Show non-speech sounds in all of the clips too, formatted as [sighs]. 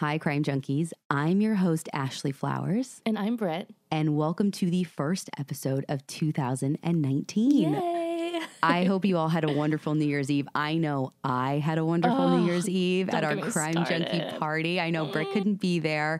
Hi, Crime Junkies. I'm your host, Ashley Flowers, And I'm Britt. and welcome to the first episode of 2019. Yay! [laughs] I hope you all had a wonderful New Year's Eve. I know I had a wonderful New Oh, Year's Eve at our Crime Junkie party. I know Britt Mm. couldn't be there.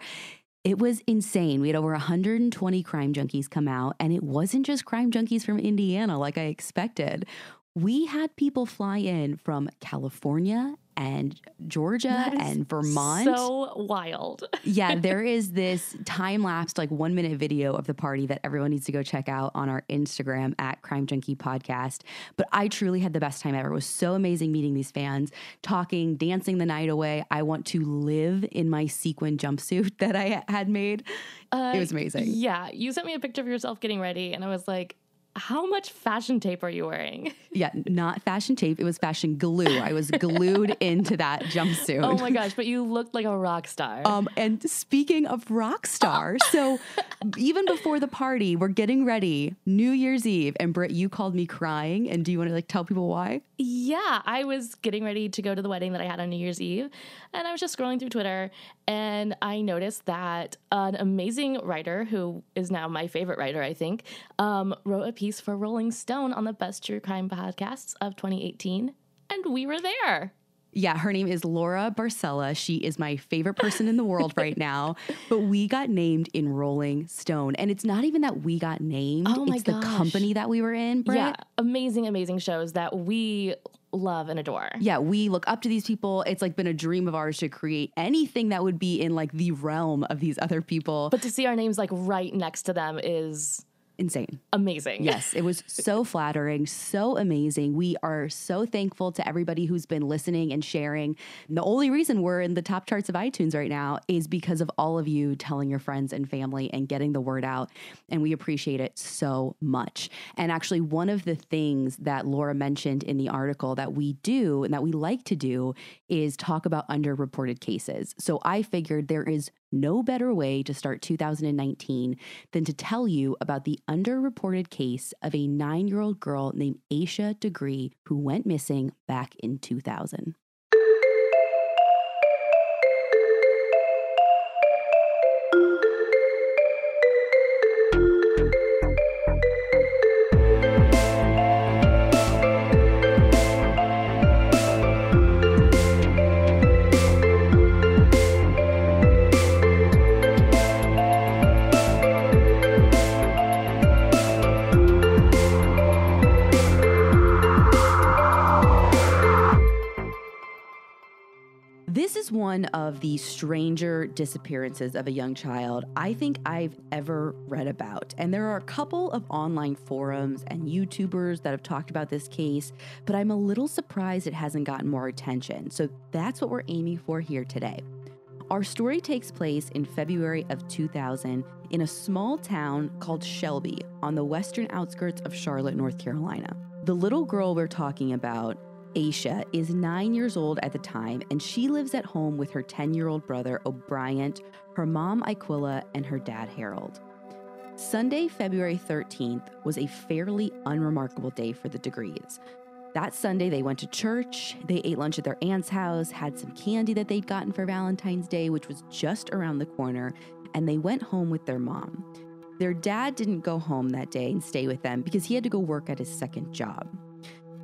It was insane. We had over 120 crime junkies come out, and it wasn't just crime junkies from Indiana like I expected. We had people fly in from California and Georgia and Vermont. So wild. [laughs] yeah, there is this time lapsed, like one minute video of the party that everyone needs to go check out on our Instagram at Crime Junkie Podcast. But I truly had the best time ever. It was so amazing meeting these fans, talking, dancing the night away. I want to live in my sequin jumpsuit [laughs] that I had made. Uh, It was amazing. Yeah, you sent me a picture of yourself getting ready, and I was like, how much fashion tape are you wearing? [laughs] Yeah, not fashion tape, it was fashion glue. I was glued [laughs] into that jumpsuit. oh my gosh, but you looked like a rock star. Um, and speaking of rock star, so [laughs] even before the party, we're getting ready, New Year's Eve, and Britt, you called me crying. And do you want to like tell people why? yeah, I was getting ready to go to the wedding that I had on New Year's Eve, and I was just scrolling through Twitter, and I noticed that an amazing writer, who is now my favorite writer, I think, um, wrote a piece for Rolling Stone on the best true crime podcasts of 2018, and we were there. Yeah, her name is Laura Barcella. She is my favorite person in the world [laughs] right now. But we got named in Rolling Stone, and it's not even that we got named; Oh my it's the company that we were in. Britt. Yeah, amazing, amazing shows that we love and adore. yeah, we look up to these people. It's like been a dream of ours to create anything that would be in like the realm of these other people. But to see our names like right next to them is Insane. amazing. Yes, it was so [laughs] flattering, so amazing. We are so thankful to everybody who's been listening and sharing. And the only reason we're in the top charts of iTunes right now is because of all of you telling your friends and family and getting the word out. And we appreciate it so much. And actually, one of the things that Laura mentioned in the article that we do and that we like to do is talk about underreported cases. So I figured there is no better way to start 2019 than to tell you about the underreported case of a nine year old girl named Asha Degree who went missing back in 2000. One of the stranger disappearances of a young child I think I've ever read about. And there are a couple of online forums and YouTubers that have talked about this case, but I'm a little surprised it hasn't gotten more attention. So that's what we're aiming for here today. Our story takes place in February of 2000 in a small town called Shelby on the western outskirts of Charlotte, North Carolina. The little girl we're talking about, Asha, is nine years old at the time, and she lives at home with her 10 year old brother, O'Bryant, her mom, Iquilla, and her dad, Harold. Sunday, February 13th, was a fairly unremarkable day for the Degrees. That Sunday, they went to church, they ate lunch at their aunt's house, had some candy that they'd gotten for Valentine's Day, which was just around the corner, and they went home with their mom. Their dad didn't go home that day and stay with them because he had to go work at his second job.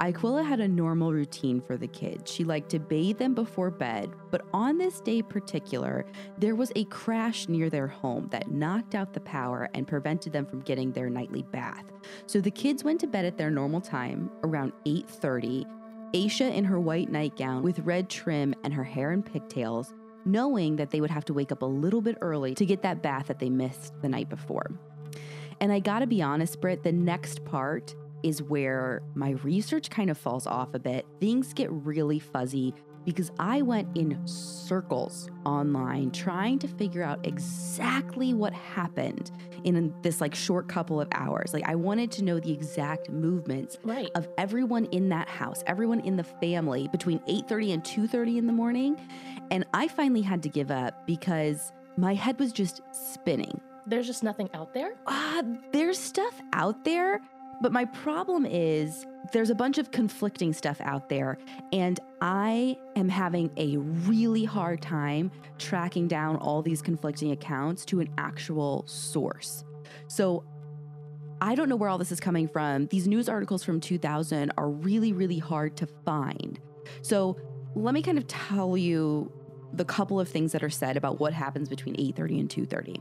Iquilla had a normal routine for the kids. She liked to bathe them before bed, but on this day particular, there was a crash near their home that knocked out the power and prevented them from getting their nightly bath. So the kids went to bed at their normal time, around 8:30. Asha in her white nightgown with red trim and her hair in pigtails, knowing that they would have to wake up a little bit early to get that bath that they missed the night before. And I gotta be honest, Britt, the next part is where my research kind of falls off a bit. Things get really fuzzy because I went in circles online trying to figure out exactly what happened in this like short couple of hours. Like I wanted to know the exact movements Right. of everyone in that house, everyone in the family between 8:30 and 2:30 in the morning, and I finally had to give up because my head was just spinning. There's just nothing out there. Uh, there's stuff out there, But my problem is there's a bunch of conflicting stuff out there, and I am having a really hard time tracking down all these conflicting accounts to an actual source. So I don't know where all this is coming from. These news articles from 2000 are really, really hard to find. So let me kind of tell you the couple of things that are said about what happens between 8:30 and 2:30.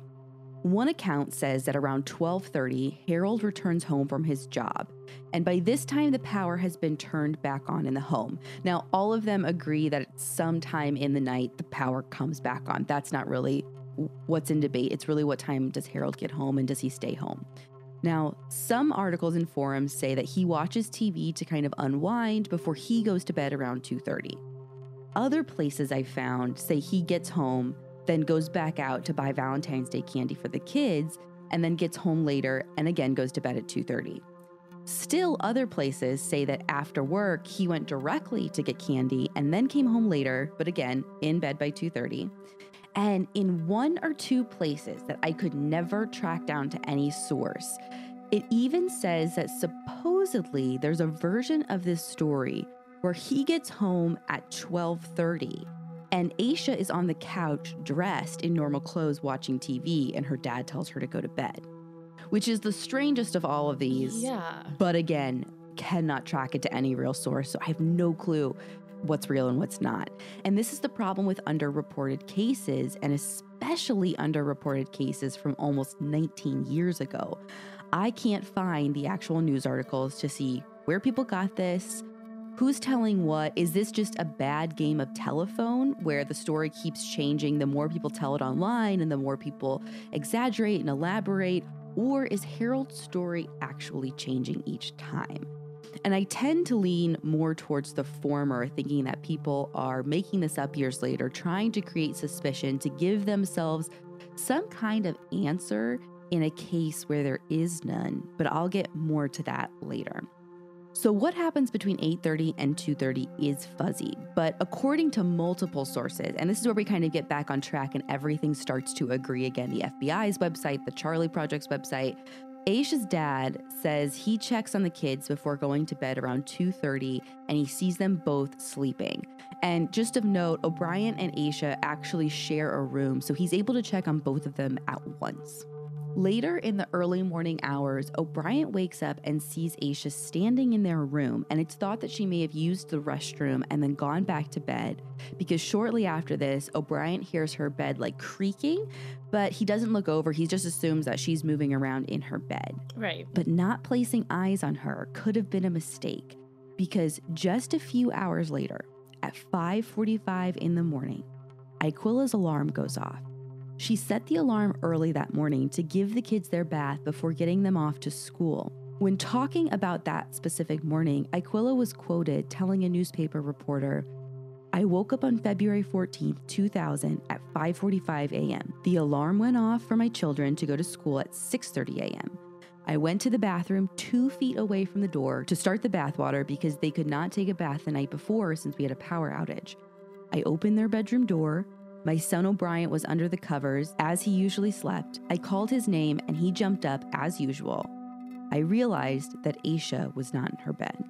One account says that around 12:30, Harold returns home from his job, and by this time the power has been turned back on in the home. Now, all of them agree that sometime in the night the power comes back on. That's not really what's in debate. It's really what time does Harold get home and does he stay home? Now, some articles and forums say that he watches TV to kind of unwind before he goes to bed around 2:30. Other places I found say he gets home then goes back out to buy Valentine's Day candy for the kids, and then gets home later and again goes to bed at 2:30. Still other places say that after work he went directly to get candy and then came home later, but again in bed by 2:30. And in one or two places that I could never track down to any source, it even says that supposedly there's a version of this story where he gets home at 12:30 and Asha is on the couch, dressed in normal clothes, watching TV, and her dad tells her to go to bed, which is the strangest of all of these. Yeah. But again, cannot track it to any real source. So I have no clue what's real and what's not. And this is the problem with underreported cases, and especially underreported cases from almost 19 years ago. I can't find the actual news articles to see where people got this, Who's telling what? Is this just a bad game of telephone where the story keeps changing the more people tell it online and the more people exaggerate and elaborate? Or is Harold's story actually changing each time? And I tend to lean more towards the former, thinking that people are making this up years later, trying to create suspicion to give themselves some kind of answer in a case where there is none. But I'll get more to that later. So what happens between 8:30 and 2:30 is fuzzy, but according to multiple sources, and this is where we kind of get back on track and everything starts to agree again, the FBI's website, the Charley Project's website, Asha's dad says he checks on the kids before going to bed around 2:30 and he sees them both sleeping. And just of note, O'Bryant and Asha actually share a room, so he's able to check on both of them at once. Later in the early morning hours, O'Bryant wakes up and sees Asha standing in their room, and it's thought that she may have used the restroom and then gone back to bed because shortly after this, O'Bryant hears her bed like creaking, but he doesn't look over. He just assumes that she's moving around in her bed. Right. But not placing eyes on her could have been a mistake because just a few hours later, at 5:45 in the morning, Iquilla's alarm goes off. She set the alarm early that morning to give the kids their bath before getting them off to school. When talking about that specific morning, Iquilla was quoted telling a newspaper reporter, I woke up on February 14, 2000 at 5:45 a.m. The alarm went off for my children to go to school at 6:30 a.m. I went to the bathroom 2 feet away from the door to start the bathwater because they could not take a bath the night before since we had a power outage. I opened their bedroom door, my son O'Bryant was under the covers as he usually slept. I called his name and he jumped up as usual. I realized that Asha was not in her bed.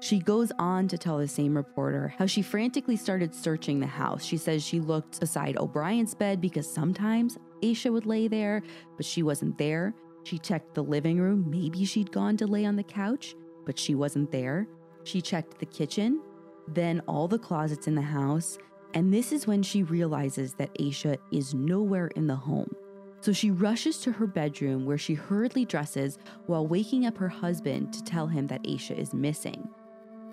She goes on to tell the same reporter how she frantically started searching the house. She says she looked beside O'Bryant's bed because sometimes Asha would lay there, but she wasn't there. She checked the living room. Maybe she'd gone to lay on the couch, but she wasn't there. She checked the kitchen, then all the closets in the house, and this is when she realizes that Asha is nowhere in the home. So she rushes to her bedroom where she hurriedly dresses while waking up her husband to tell him that Asha is missing.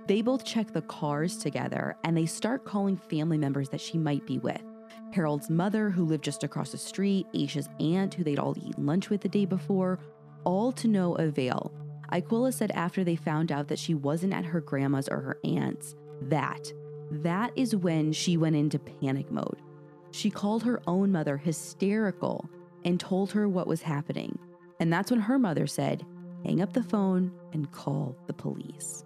They both check the cars together and they start calling family members that she might be with. Harold's mother, who lived just across the street, Asha's aunt, who they'd all eaten lunch with the day before, all to no avail. Iquilla said after they found out that she wasn't at her grandma's or her aunt's, that that is when she went into panic mode. She called her own mother hysterical and told her what was happening. And that's when her mother said, hang up the phone and call the police.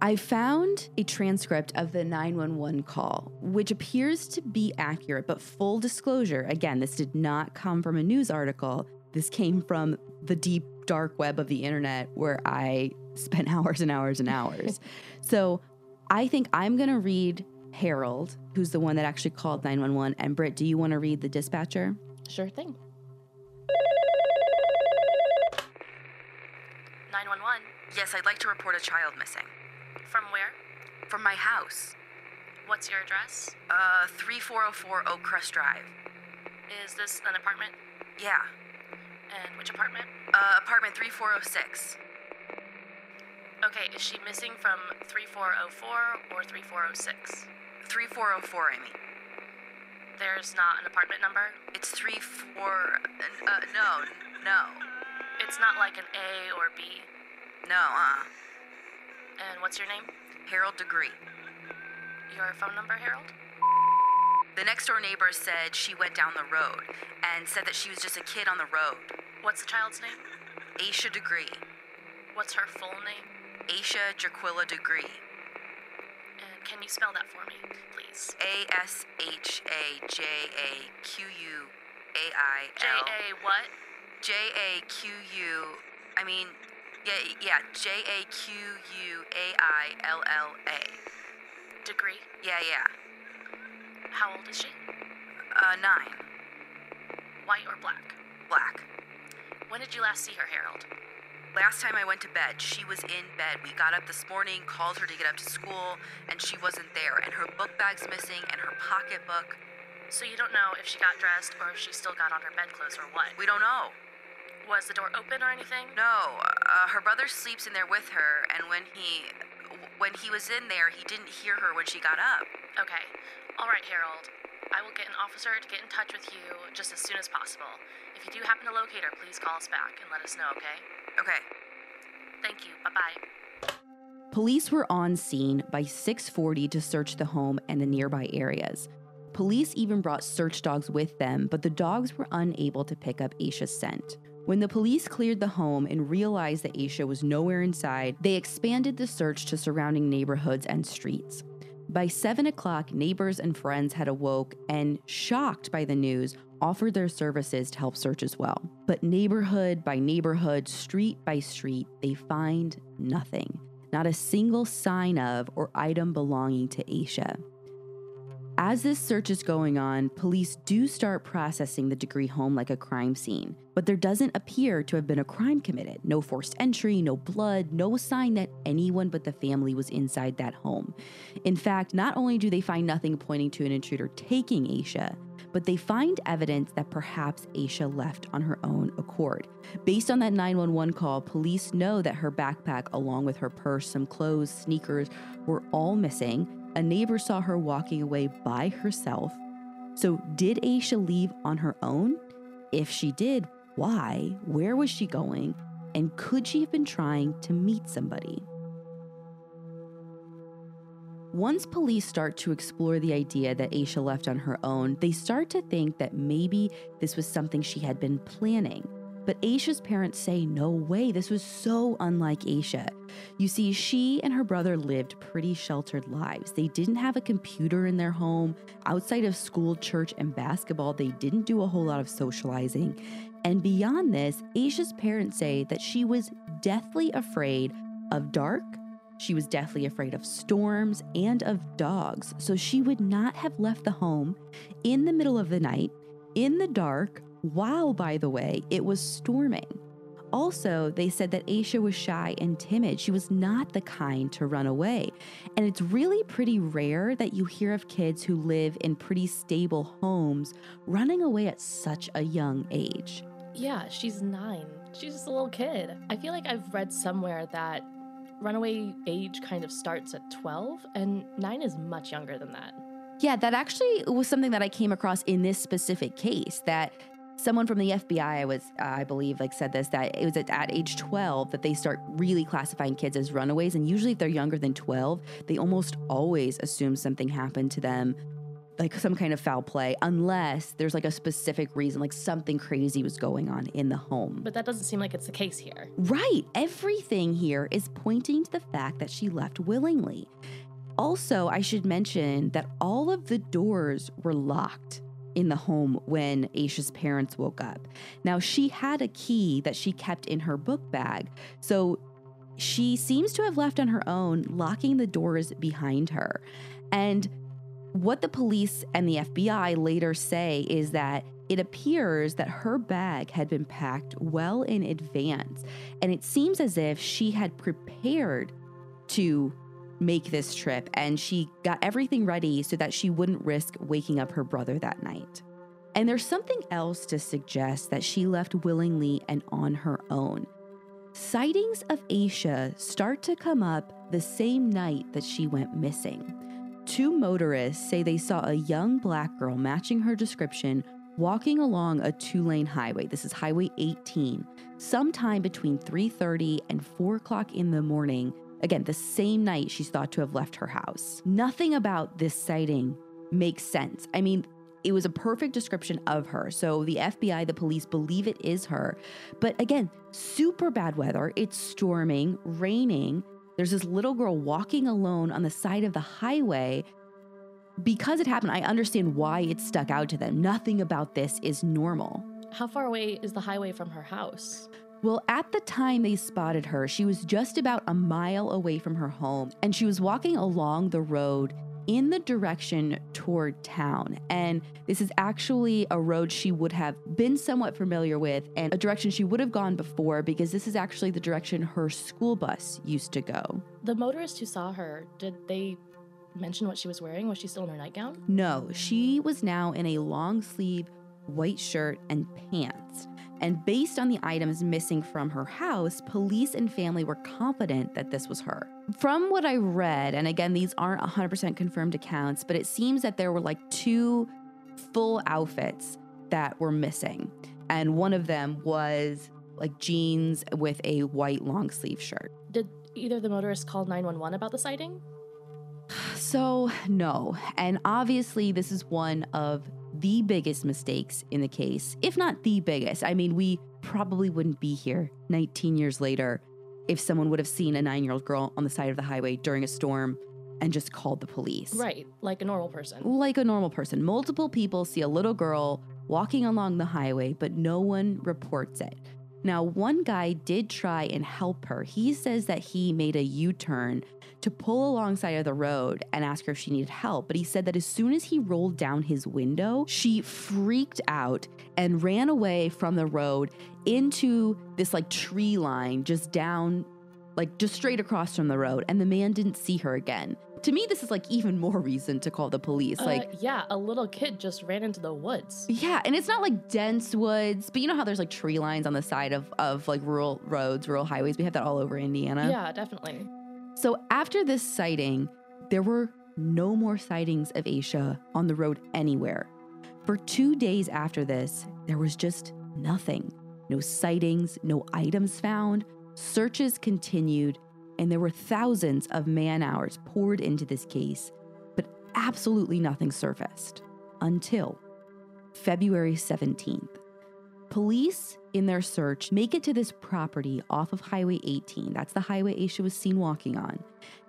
I found a transcript of the 911 call, which appears to be accurate, but full disclosure again, this did not come from a news article. This came from the deep, dark web of the internet where I spent [laughs] hours and hours and hours. so I think I'm going to read Harold, who's the one that actually called 911. And Britt, do you want to read the dispatcher? Sure thing. 911. Yes, I'd like to report a child missing. From where? From my house. What's your address? Uh, 3404 Oakcrest Drive. Is this an apartment? Yeah. And which apartment? Uh, apartment 3406. Okay, is she missing from 3404 or 3406? 3404, Amy. There's not an apartment number? It's 34. Uh, no, no. It's not like an A or B. No, uh. And what's your name? Harold Degree. Your phone number, Harold? The next door neighbor said she went down the road and said that she was just a kid on the road. What's the child's name? Asha Degree. What's her full name? Asha Jaquilla Degree. And can you spell that for me, please? A S H A J A Q U A I J L. A what? J A Q U. I mean, yeah, yeah. J A Q U A I L L A. Degree? Yeah, yeah. How old is she? Uh, nine. White or black? Black. When did you last see her, Harold? Last time I went to bed, she was in bed. We got up this morning, called her to get up to school, and she wasn't there. And her book bag's missing, and her pocketbook. So you don't know if she got dressed or if she still got on her bedclothes or what? We don't know. Was the door open or anything? No, uh, her brother sleeps in there with her, and when he when he was in there, he didn't hear her when she got up. Okay. All right, Harold. I will get an officer to get in touch with you just as soon as possible. If you do happen to locate her, please call us back and let us know, okay? Okay. Thank you. Bye bye. Police were on scene by 6:40 to search the home and the nearby areas. Police even brought search dogs with them, but the dogs were unable to pick up Asha's scent. When the police cleared the home and realized that Asha was nowhere inside, they expanded the search to surrounding neighborhoods and streets. By 7 o'clock, neighbors and friends had awoke and, shocked by the news, offered their services to help search as well. But neighborhood by neighborhood, street by street, they find nothing. Not a single sign of or item belonging to Asha. As this search is going on, police do start processing the Degree home like a crime scene, but there doesn't appear to have been a crime committed. No forced entry, no blood, no sign that anyone but the family was inside that home. In fact, not only do they find nothing pointing to an intruder taking Asha, but they find evidence that perhaps Asha left on her own accord. Based on that 911 call, police know that her backpack, along with her purse, some clothes, sneakers, were all missing. A neighbor saw her walking away by herself. So, did Asha leave on her own? If she did, why? Where was she going? And could she have been trying to meet somebody? Once police start to explore the idea that Asha left on her own, they start to think that maybe this was something she had been planning. But Asha's parents say, no way, this was so unlike Asha. You see, she and her brother lived pretty sheltered lives. They didn't have a computer in their home. Outside of school, church, and basketball, they didn't do a whole lot of socializing. And beyond this, Asha's parents say that she was deathly afraid of dark, she was deathly afraid of storms and of dogs, so she would not have left the home in the middle of the night, in the dark, while, by the way, it was storming. Also, they said that Asha was shy and timid. She was not the kind to run away. And it's really pretty rare that you hear of kids who live in pretty stable homes running away at such a young age. Yeah, she's nine. She's just a little kid. I feel like I've read somewhere that runaway age kind of starts at 12, and nine is much younger than that. Yeah, that actually was something that I came across in this specific case that someone from the FBI I was uh, I believe like said this that it was at, at age 12 that they start really classifying kids as runaways and usually if they're younger than 12 they almost always assume something happened to them like some kind of foul play unless there's like a specific reason like something crazy was going on in the home But that doesn't seem like it's the case here. Right. Everything here is pointing to the fact that she left willingly. Also, I should mention that all of the doors were locked in the home when Asha's parents woke up. Now, she had a key that she kept in her book bag. So she seems to have left on her own, locking the doors behind her. And what the police and the FBI later say is that it appears that her bag had been packed well in advance, and it seems as if she had prepared to make this trip and she got everything ready so that she wouldn't risk waking up her brother that night. And there's something else to suggest that she left willingly and on her own. Sightings of Asha start to come up the same night that she went missing. Two motorists say they saw a young black girl matching her description walking along a two-lane highway. This is Highway 18, sometime between 3:30 and 4 o'clock in the morning. Again, the same night she's thought to have left her house. Nothing about this sighting makes sense. I mean, it was a perfect description of her. So the FBI, the police believe it is her. But again, super bad weather. It's storming, raining. There's this little girl walking alone on the side of the highway because it happened, I understand why it stuck out to them. Nothing about this is normal. How far away is the highway from her house? Well, at the time they spotted her, she was just about a mile away from her home, and she was walking along the road in the direction toward town. And this is actually a road she would have been somewhat familiar with and a direction she would have gone before because this is actually the direction her school bus used to go. The motorist who saw her, did they mention what she was wearing? Was she still in her nightgown? No, she was now in a long sleeve white shirt and pants. And based on the items missing from her house, police and family were confident that this was her. From what I read, and again, these aren't 100% confirmed accounts, but it seems that there were like two full outfits that were missing. And one of them was like jeans with a white long sleeve shirt. Did either the motorist call 911 about the sighting? [sighs] So, no. And obviously, this is one of the biggest mistakes in the case, if not the biggest. I mean, we probably wouldn't be here 19 years later if someone would have seen a nine year old girl on the side of the highway during a storm and just called the police. Right, like a normal person. Like a normal person. Multiple people see a little girl walking along the highway, but no one reports it. Now, one guy did try and help her. He says that he made a U turn to pull alongside of the road and ask her if she needed help. But he said that as soon as he rolled down his window, she freaked out and ran away from the road into this like tree line just down, like just straight across from the road. And the man didn't see her again. To me, this is like even [laughs] more reason to call the police. Uh, like, yeah, a little kid just ran into the woods. yeah, and it's not like dense woods, but you know how there's like tree lines on the side of, of like rural roads, rural highways? We have that all over Indiana. Yeah, definitely. So after this sighting, there were no more sightings of Asha on the road anywhere. For two days after this, there was just nothing. No sightings, no items found. Searches continued, and there were thousands of man hours poured into this case, but absolutely nothing surfaced until February 17th. Police, in their search, make it to this property off of Highway 18. That's the highway Asha was seen walking on.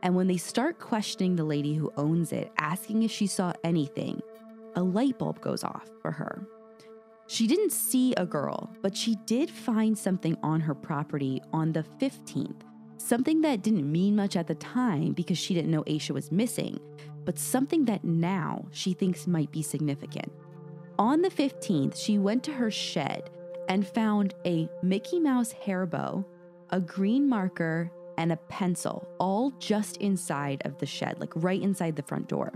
And when they start questioning the lady who owns it, asking if she saw anything, a light bulb goes off for her. She didn't see a girl, but she did find something on her property on the 15th. Something that didn't mean much at the time because she didn't know Asha was missing, but something that now she thinks might be significant. On the 15th, she went to her shed and found a Mickey Mouse hair bow, a green marker, and a pencil, all just inside of the shed, like right inside the front door.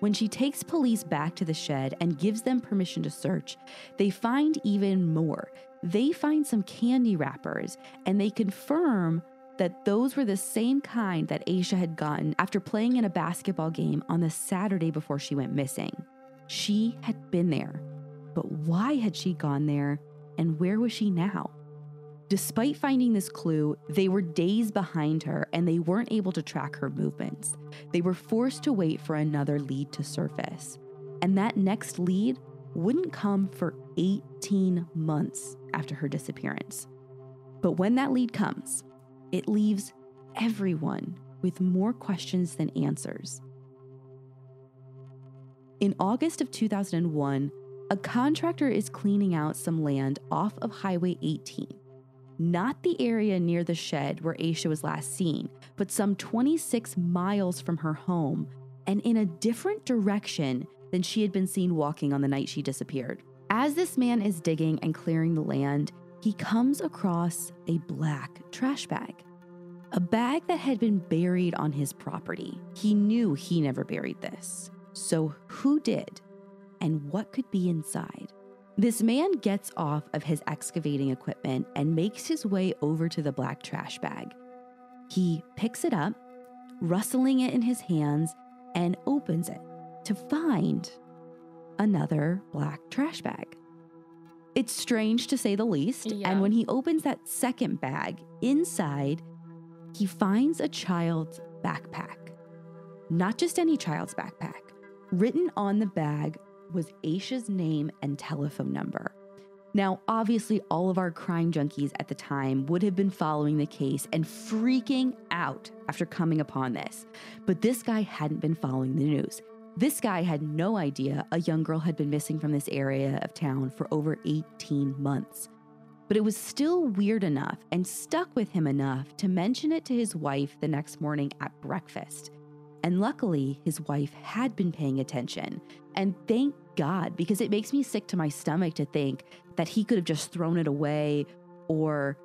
When she takes police back to the shed and gives them permission to search, they find even more. They find some candy wrappers and they confirm that those were the same kind that Asha had gotten after playing in a basketball game on the Saturday before she went missing. She had been there. But why had she gone there and where was she now? Despite finding this clue, they were days behind her and they weren't able to track her movements. They were forced to wait for another lead to surface. And that next lead wouldn't come for 18 months after her disappearance. But when that lead comes, it leaves everyone with more questions than answers. In August of 2001, a contractor is cleaning out some land off of Highway 18. Not the area near the shed where Asha was last seen, but some 26 miles from her home and in a different direction than she had been seen walking on the night she disappeared. As this man is digging and clearing the land, he comes across a black trash bag. A bag that had been buried on his property. He knew he never buried this. So, who did? And what could be inside? This man gets off of his excavating equipment and makes his way over to the black trash bag. He picks it up, rustling it in his hands, and opens it to find another black trash bag. It's strange to say the least. Yeah. And when he opens that second bag, inside, he finds a child's backpack. Not just any child's backpack. Written on the bag was Asha's name and telephone number. Now, obviously, all of our crime junkies at the time would have been following the case and freaking out after coming upon this. But this guy hadn't been following the news. This guy had no idea a young girl had been missing from this area of town for over 18 months. But it was still weird enough and stuck with him enough to mention it to his wife the next morning at breakfast. And luckily, his wife had been paying attention. And thank God, because it makes me sick to my stomach to think that he could have just thrown it away or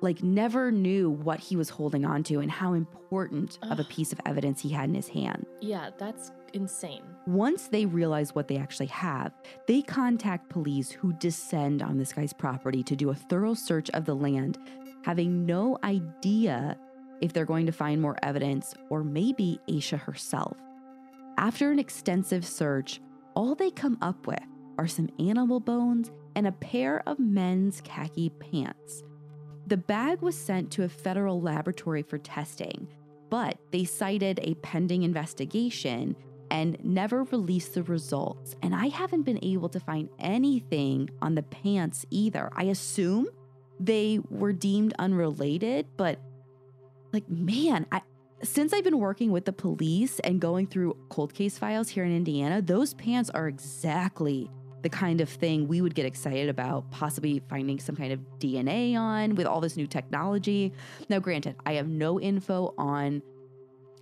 like never knew what he was holding on to and how important of a piece of evidence he had in his hand. Yeah, that's insane. Once they realize what they actually have, they contact police who descend on this guy's property to do a thorough search of the land, having no idea if they're going to find more evidence or maybe Asha herself. After an extensive search, all they come up with are some animal bones and a pair of men's khaki pants. The bag was sent to a federal laboratory for testing, but they cited a pending investigation and never released the results. And I haven't been able to find anything on the pants either. I assume they were deemed unrelated, but like, man, I, since I've been working with the police and going through cold case files here in Indiana, those pants are exactly the kind of thing we would get excited about, possibly finding some kind of DNA on with all this new technology. Now, granted, I have no info on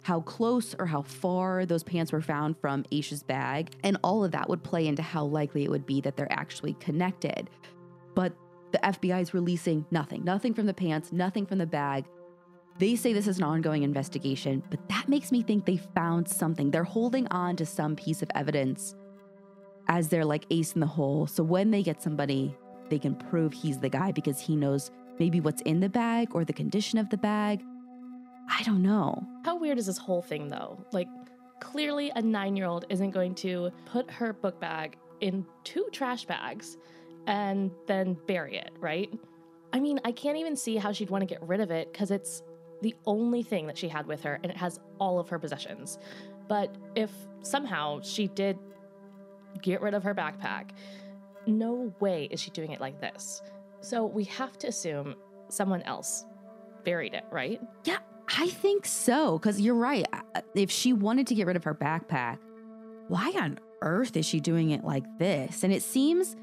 how close or how far those pants were found from Asha's bag, and all of that would play into how likely it would be that they're actually connected. But the FBI is releasing nothing, nothing from the pants, nothing from the bag. They say this is an ongoing investigation, but that makes me think they found something. They're holding on to some piece of evidence as they're like ace in the hole. So when they get somebody, they can prove he's the guy because he knows maybe what's in the bag or the condition of the bag. I don't know. How weird is this whole thing, though? Like, clearly, a nine year old isn't going to put her book bag in two trash bags and then bury it, right? I mean, I can't even see how she'd want to get rid of it because it's the only thing that she had with her and it has all of her possessions. But if somehow she did get rid of her backpack, no way is she doing it like this. So we have to assume someone else buried it, right? Yeah, I think so. Because you're right. If she wanted to get rid of her backpack, why on earth is she doing it like this? And it seems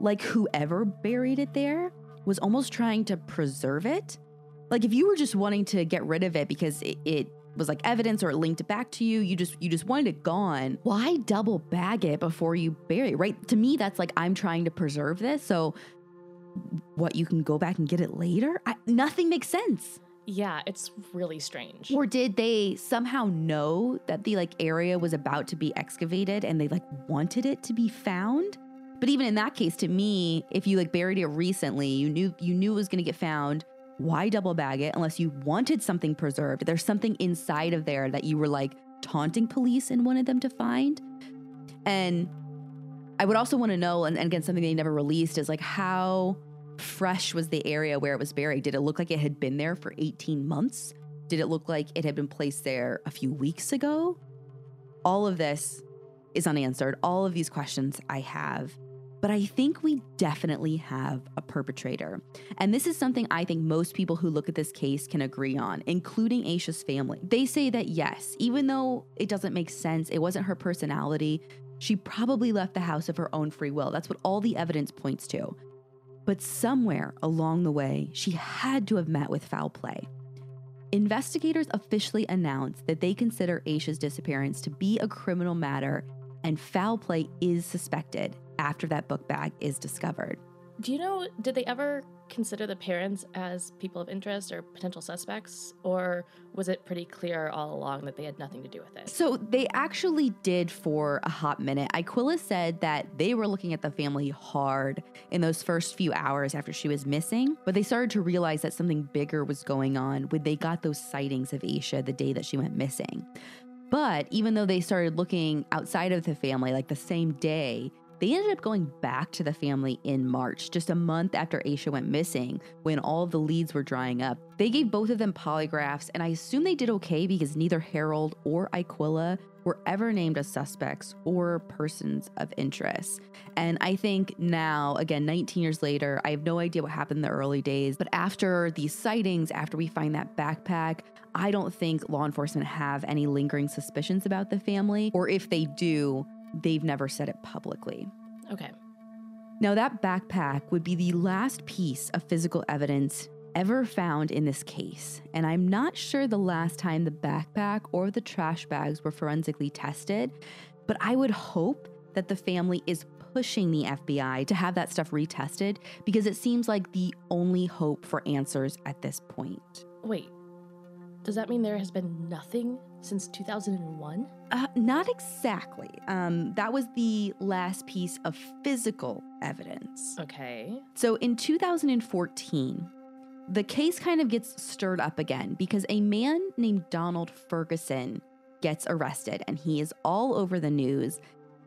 like whoever buried it there was almost trying to preserve it. Like if you were just wanting to get rid of it because it, it was like evidence or it linked back to you, you just you just wanted it gone. Why double bag it before you bury it? Right? To me, that's like I'm trying to preserve this. So what you can go back and get it later? I, nothing makes sense. Yeah, it's really strange. Or did they somehow know that the like area was about to be excavated and they like wanted it to be found? But even in that case to me, if you like buried it recently, you knew you knew it was going to get found, why double bag it unless you wanted something preserved? There's something inside of there that you were like taunting police and wanted them to find. And I would also want to know and, and again something they never released is like how fresh was the area where it was buried? Did it look like it had been there for 18 months? Did it look like it had been placed there a few weeks ago? All of this is unanswered. All of these questions I have. But I think we definitely have a perpetrator. And this is something I think most people who look at this case can agree on, including Asha's family. They say that yes, even though it doesn't make sense, it wasn't her personality, She probably left the house of her own free will. That's what all the evidence points to. But somewhere along the way, she had to have met with foul play. Investigators officially announced that they consider Asha's disappearance to be a criminal matter and foul play is suspected after that book bag is discovered. Do you know, did they ever consider the parents as people of interest or potential suspects? Or was it pretty clear all along that they had nothing to do with it? So they actually did for a hot minute. Iquilla said that they were looking at the family hard in those first few hours after she was missing, but they started to realize that something bigger was going on when they got those sightings of Asha the day that she went missing. But even though they started looking outside of the family, like the same day, they ended up going back to the family in March, just a month after Asha went missing, when all the leads were drying up. They gave both of them polygraphs, and I assume they did okay because neither Harold or Iquilla were ever named as suspects or persons of interest. And I think now, again, 19 years later, I have no idea what happened in the early days, but after these sightings, after we find that backpack, I don't think law enforcement have any lingering suspicions about the family, or if they do, they've never said it publicly. Okay. Now, that backpack would be the last piece of physical evidence ever found in this case, and I'm not sure the last time the backpack or the trash bags were forensically tested, but I would hope that the family is pushing the FBI to have that stuff retested because it seems like the only hope for answers at this point. Wait, does that mean there has been nothing since 2001? Uh, not exactly. Um, that was the last piece of physical evidence. Okay. So in 2014, the case kind of gets stirred up again because a man named Donald Ferguson gets arrested and he is all over the news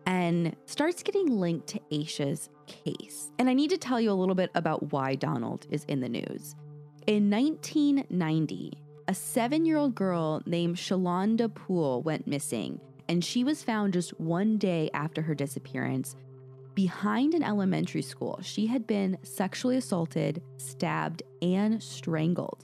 and starts getting linked to Asha's case. And I need to tell you a little bit about why Donald is in the news. In 1990, a seven year old girl named Shalonda Poole went missing, and she was found just one day after her disappearance behind an elementary school. She had been sexually assaulted, stabbed, and strangled.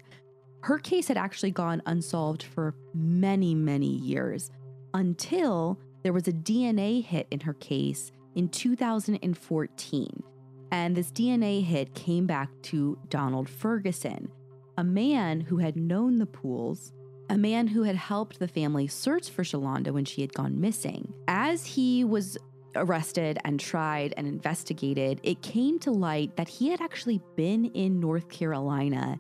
Her case had actually gone unsolved for many, many years until there was a DNA hit in her case in 2014. And this DNA hit came back to Donald Ferguson, a man who had known the Pooles, a man who had helped the family search for Shalonda when she had gone missing. As he was arrested and tried and investigated, it came to light that he had actually been in North Carolina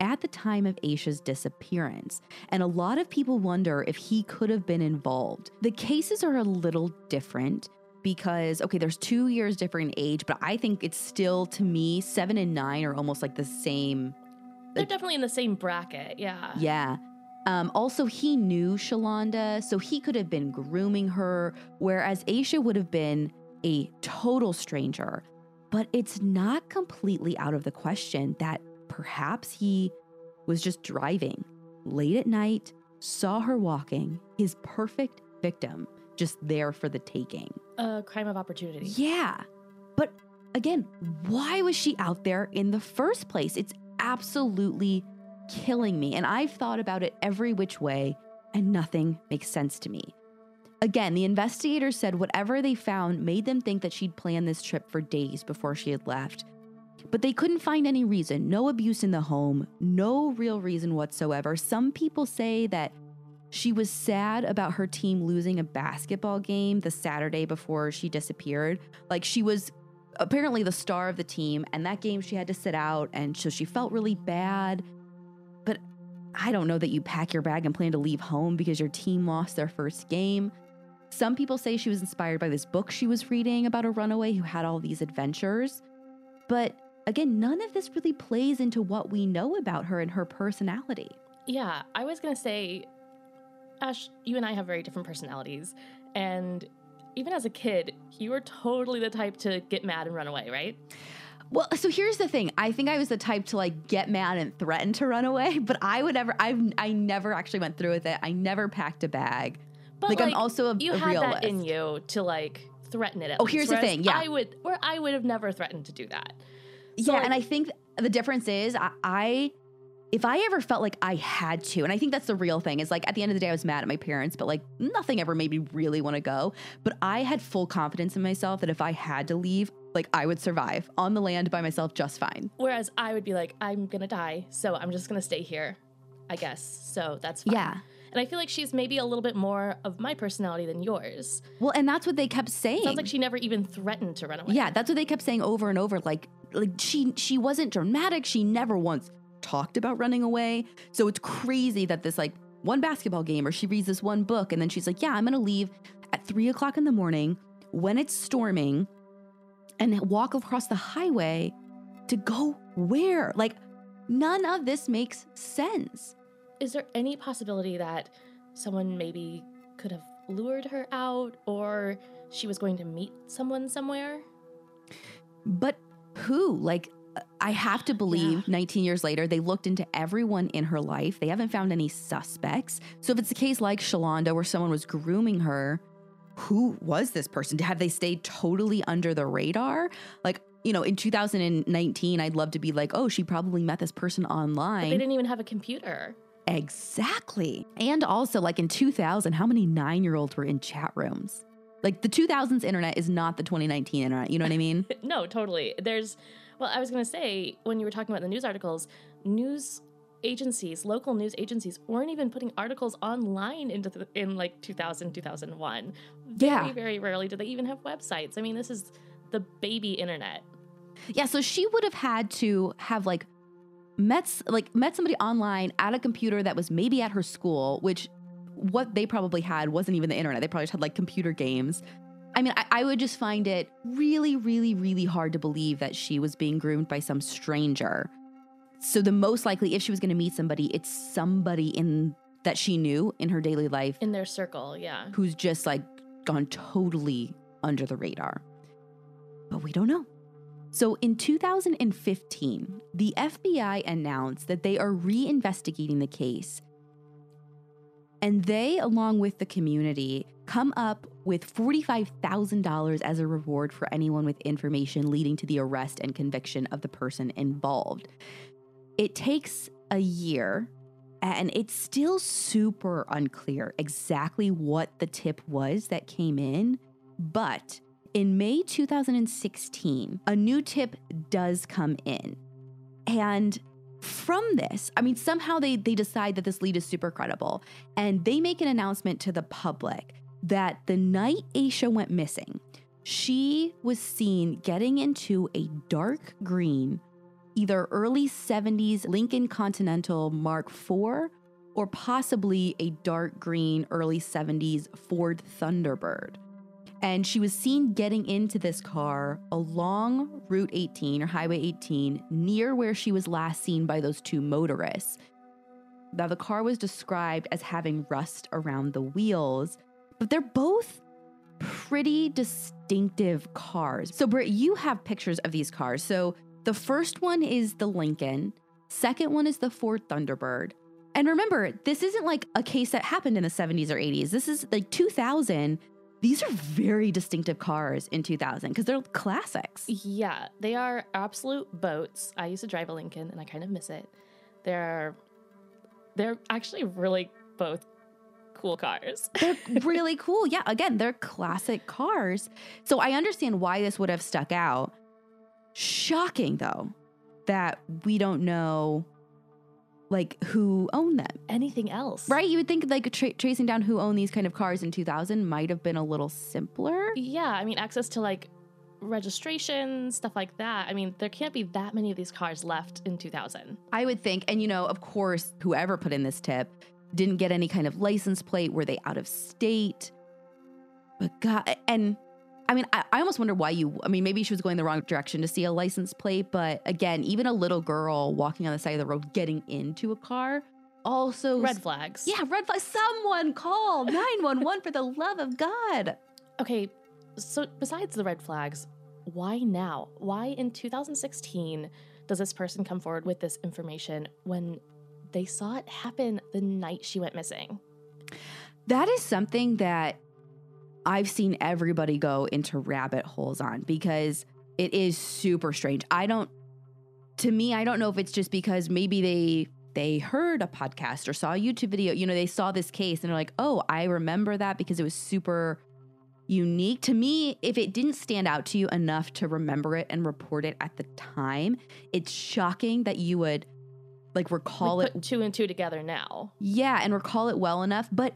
at the time of Asha's disappearance, and a lot of people wonder if he could have been involved. The cases are a little different because, okay, there's two years different age, but I think it's still, to me, seven and nine are almost like the same. They're definitely in the same bracket. Yeah. Yeah. Um, also, he knew Shalonda, so he could have been grooming her, whereas Asha would have been a total stranger. But it's not completely out of the question that perhaps he was just driving late at night, saw her walking, his perfect victim, just there for the taking. A crime of opportunity. Yeah. But again, why was she out there in the first place? It's absolutely killing me. And I've thought about it every which way, and nothing makes sense to me. Again, the investigators said whatever they found made them think that she'd planned this trip for days before she had left. But they couldn't find any reason no abuse in the home, no real reason whatsoever. Some people say that she was sad about her team losing a basketball game the Saturday before she disappeared. Like she was apparently the star of the team, and that game she had to sit out, and so she felt really bad. But I don't know that you pack your bag and plan to leave home because your team lost their first game. Some people say she was inspired by this book she was reading about a runaway who had all these adventures. But again, none of this really plays into what we know about her and her personality. Yeah, I was gonna say, Ash, you and I have very different personalities, and even as a kid, you were totally the type to get mad and run away, right? Well, so here's the thing. I think I was the type to like get mad and threaten to run away, [laughs] but I would never. I I never actually went through with it. I never packed a bag. But like, I'm also a, you a had realist. that in you to like threaten it. At Oh, least, here's the thing, yeah. I would, where I would have never threatened to do that. yeah, like- and I think the difference is I, I if I ever felt like I had to, and I think that's the real thing, is like at the end of the day, I was mad at my parents, but like nothing ever made me really want to go. But I had full confidence in myself that if I had to leave, like I would survive on the land by myself just fine. Whereas I would be like, I'm gonna die, so I'm just gonna stay here, I guess. So that's fine. Yeah. And I feel like she's maybe a little bit more of my personality than yours. Well, and that's what they kept saying. Sounds like she never even threatened to run away. Yeah, that's what they kept saying over and over. Like, like she she wasn't dramatic. She never once talked about running away. So it's crazy that this like one basketball game or she reads this one book and then she's like, yeah, I'm gonna leave at three o'clock in the morning when it's storming and walk across the highway to go where? Like, none of this makes sense. Is there any possibility that someone maybe could have lured her out or she was going to meet someone somewhere? But who? Like, I have to believe Yeah. 19 years later, they looked into everyone in her life. They haven't found any suspects. So if it's a case like Shalonda where someone was grooming her, who was this person? Have they stayed totally under the radar? Like, you know, in 2019, I'd love to be like, oh, she probably met this person But they didn't even have a computer. Exactly. And also, like in 2000, how many nine year olds were in chat rooms? Like the 2000s internet is not the 2019 internet. You know what I mean? [laughs] No, totally. There's, well, I was going to say, when you were talking about the news articles, news agencies, local news agencies, weren't even putting articles online into the, in like 2000, 2001. Very, Yeah. very rarely did they even have websites. I mean, this is the baby internet. Yeah, so she would have had to have like met like met somebody online at a computer that was maybe at her school, which what they probably had wasn't even the internet. They probably just had like computer games. I mean, I, I would just find it really, really, really hard to believe that she was being groomed by some stranger. So the most likely, if she was going to meet somebody, it's somebody in that she knew in her daily life In their circle, yeah. who's just like gone totally under the radar. But we don't know. So in 2015, the FBI announced that they are reinvestigating the case. And they, along with the community, come up with $45,000 as a reward for anyone with information leading to the arrest and conviction of the person involved. It takes a year and it's still super unclear exactly what the tip was that came in. But in May 2016, a new tip does come in. And from this, I mean, somehow they, they decide that this lead is super credible. And they make an announcement to the public that the night Asha went missing, she was seen getting into a dark green either early 70s Lincoln Continental Mark IV or possibly a dark green early 70s Ford Thunderbird. And she was seen getting into this car along Route 18 or Highway 18 near where she was last seen by those two motorists. Now, the car was described as having rust around the wheels, but they're both pretty distinctive cars. So, Brit, you have pictures of these cars. So, the first one is the Lincoln, second one is the Ford Thunderbird. And remember, this isn't like a case that happened in the 70s or 80s. This is like 2000. These are very distinctive cars in 2000 because they're classics. Yeah, they are absolute boats. I used to drive a Lincoln and I kind of miss it. They're they're actually really both cool cars. [laughs] They're really cool. Yeah, again, they're classic cars. So I understand why this would have stuck out. Shocking though that we don't know like who owned them. Anything else? Right? You would think like tra- tracing down who owned these kind of cars in 2000 might have been a little simpler. Yeah, I mean access to like registration, stuff like that. I mean, there can't be that many of these cars left in 2000. I would think. And, you know, of course, whoever put in this tip didn't get any kind of license plate. Were they out of state? But God, and I mean, I, I almost wonder why you, I mean, maybe she was going the wrong direction to see a license plate. But again, even a little girl walking on the side of the road getting into a car also. Red flags. Yeah, red flags. Someone call 911 for the love of God. Okay, so besides the red flags, why now? Why in 2016 does this person come forward with this information when they saw it happen the night she went missing? That is something that I've seen everybody go into rabbit holes on because it is super strange. I don't, to me, I don't know if it's just because maybe they they heard a podcast or saw a YouTube video. You know, they saw this case and they're like, oh, I remember that because it was super unique. To me, if it didn't stand out to you enough to remember it and report it at the time, it's shocking that you would like recall it two and two together now. yeah, and recall it well enough. But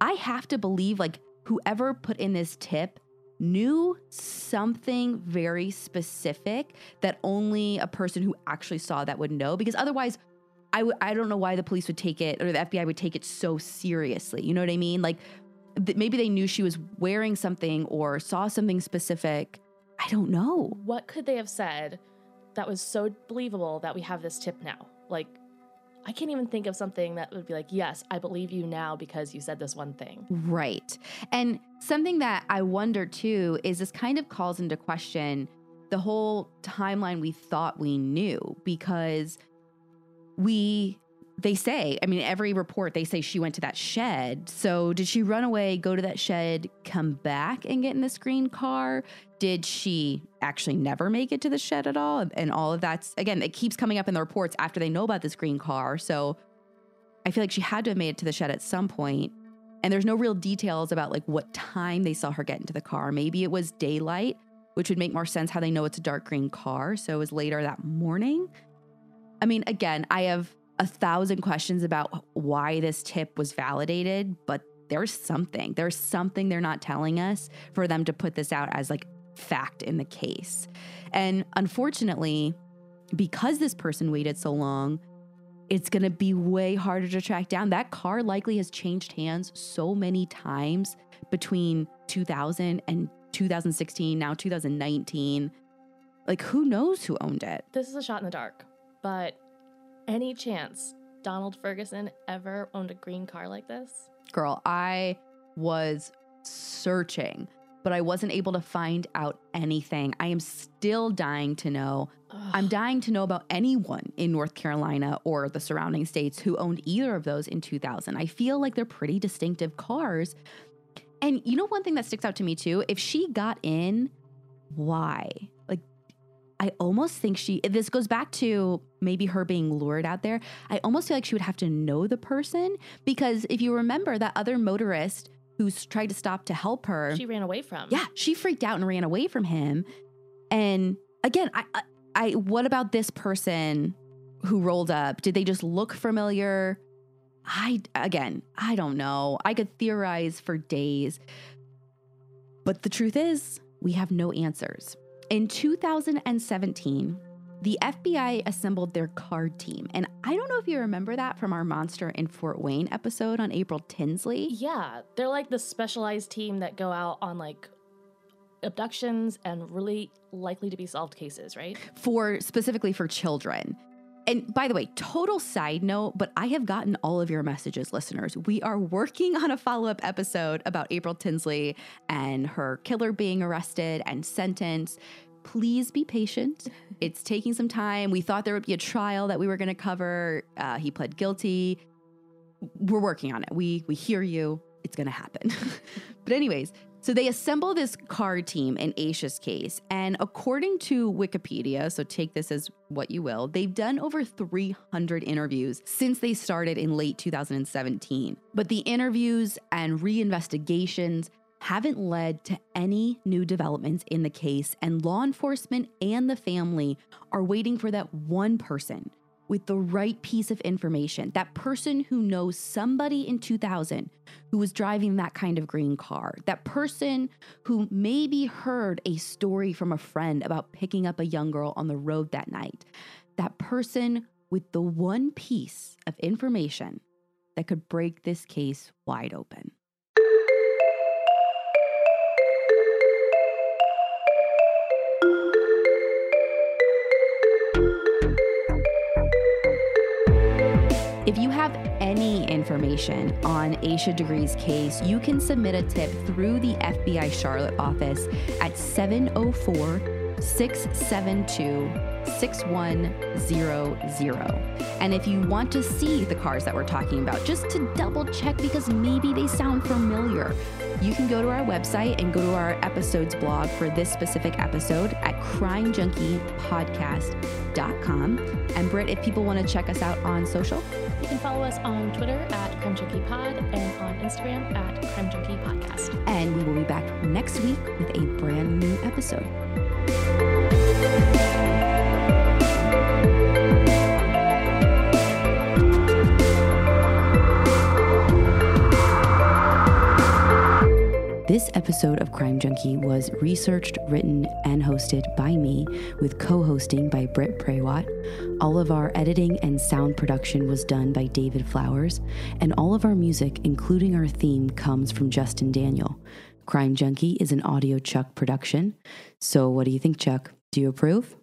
I have to believe like whoever put in this tip knew something very specific that only a person who actually saw that would know. Because otherwise, I w- I don't know why the police would take it or the FBI would take it so seriously. You know what I mean? Like th- maybe they knew she was wearing something or saw something specific. I don't know. What could they have said that was so believable that we have this tip now? Like, I can't even think of something that would be like, yes, I believe you now because you said this one thing. Right. And something that I wonder too is this kind of calls into question the whole timeline we thought we knew because we they say, I mean, every report they say she went to that shed. So did she run away, go to that shed, come back and get in this green car? Did she actually never make it to the shed at all? And all of that's again, it keeps coming up in the reports after they know about this green car. So I feel like she had to have made it to the shed at some point. And there's no real details about like what time they saw her get into the car. Maybe it was daylight, which would make more sense how they know it's a dark green car. So it was later that morning. I mean, again, I have a thousand questions about why this tip was validated, but there's something. There's something they're not telling us for them to put this out as like fact in the case. And unfortunately, because this person waited so long, it's going to be way harder to track down. That car likely has changed hands so many times between 2000 and 2016, now 2019. Like, who knows who owned it? This is a shot in the dark, but any chance Donald Ferguson ever owned a green car like this? Girl, I was searching, but I wasn't able to find out anything. I am still dying to know. I'm dying to know about anyone in North Carolina or the surrounding states who owned either of those in 2000. I feel like they're pretty distinctive cars. And you know, one thing that sticks out to me too, if she got in, why? Like, I almost think she, this goes back to maybe her being lured out there. I almost feel like she would have to know the person because if you remember that other motorist who's tried to stop to help her, She ran away from. yeah, she freaked out and ran away from him. And again, I, I, I what about this person who rolled up? Did they just look familiar? I again, I don't know. I could theorize for days. But the truth is, we have no answers. In 2017, the FBI assembled their CARD team. And I don't know if you remember that from our Monster in Fort Wayne episode on April Tinsley. Yeah, they're like the specialized team that go out on like abductions and really likely to be solved cases, right? for specifically for children. And by the way, total side note, but I have gotten all of your messages, listeners. We are working on a follow up episode about April Tinsley and her killer being arrested and sentenced. Please be patient. It's taking some time. We thought there would be a trial that we were going to cover. Uh, he pled guilty. We're working on it. We we hear you. It's going to happen. [laughs] but anyways, so they assemble this CARD team in Asha's case, and according to Wikipedia, so take this as what you will, they've done over 300 interviews since they started in late 2017. But the interviews and reinvestigations haven't led to any new developments in the case, and law enforcement and the family are waiting for that one person with the right piece of information, that person who knows somebody in 2000 who was driving that kind of green car, that person who maybe heard a story from a friend about picking up a young girl on the road that night, that person with the one piece of information that could break this case wide open. If you have any information on Asha Degree's case, you can submit a tip through the FBI Charlotte office at 704 672 6100. And if you want to see the cars that we're talking about, just to double check because maybe they sound familiar, you can go to our website and go to our episodes blog for this specific episode at crimejunkiepodcast.com. And Brit, if people want to check us out on social, You can follow us on Twitter at Crime Junkie Pod and on Instagram at Crime Junkie Podcast. and we will be back next week with a brand new episode. This episode of Crime Junkie was researched, written, and hosted by me, with co hosting by Brit Prawat. All of our editing and sound production was done by David Flowers, and all of our music, including our theme, comes from Justin Daniel. Crime Junkie is an Audio Chuck production. So, what do you think, Chuck? Do you approve?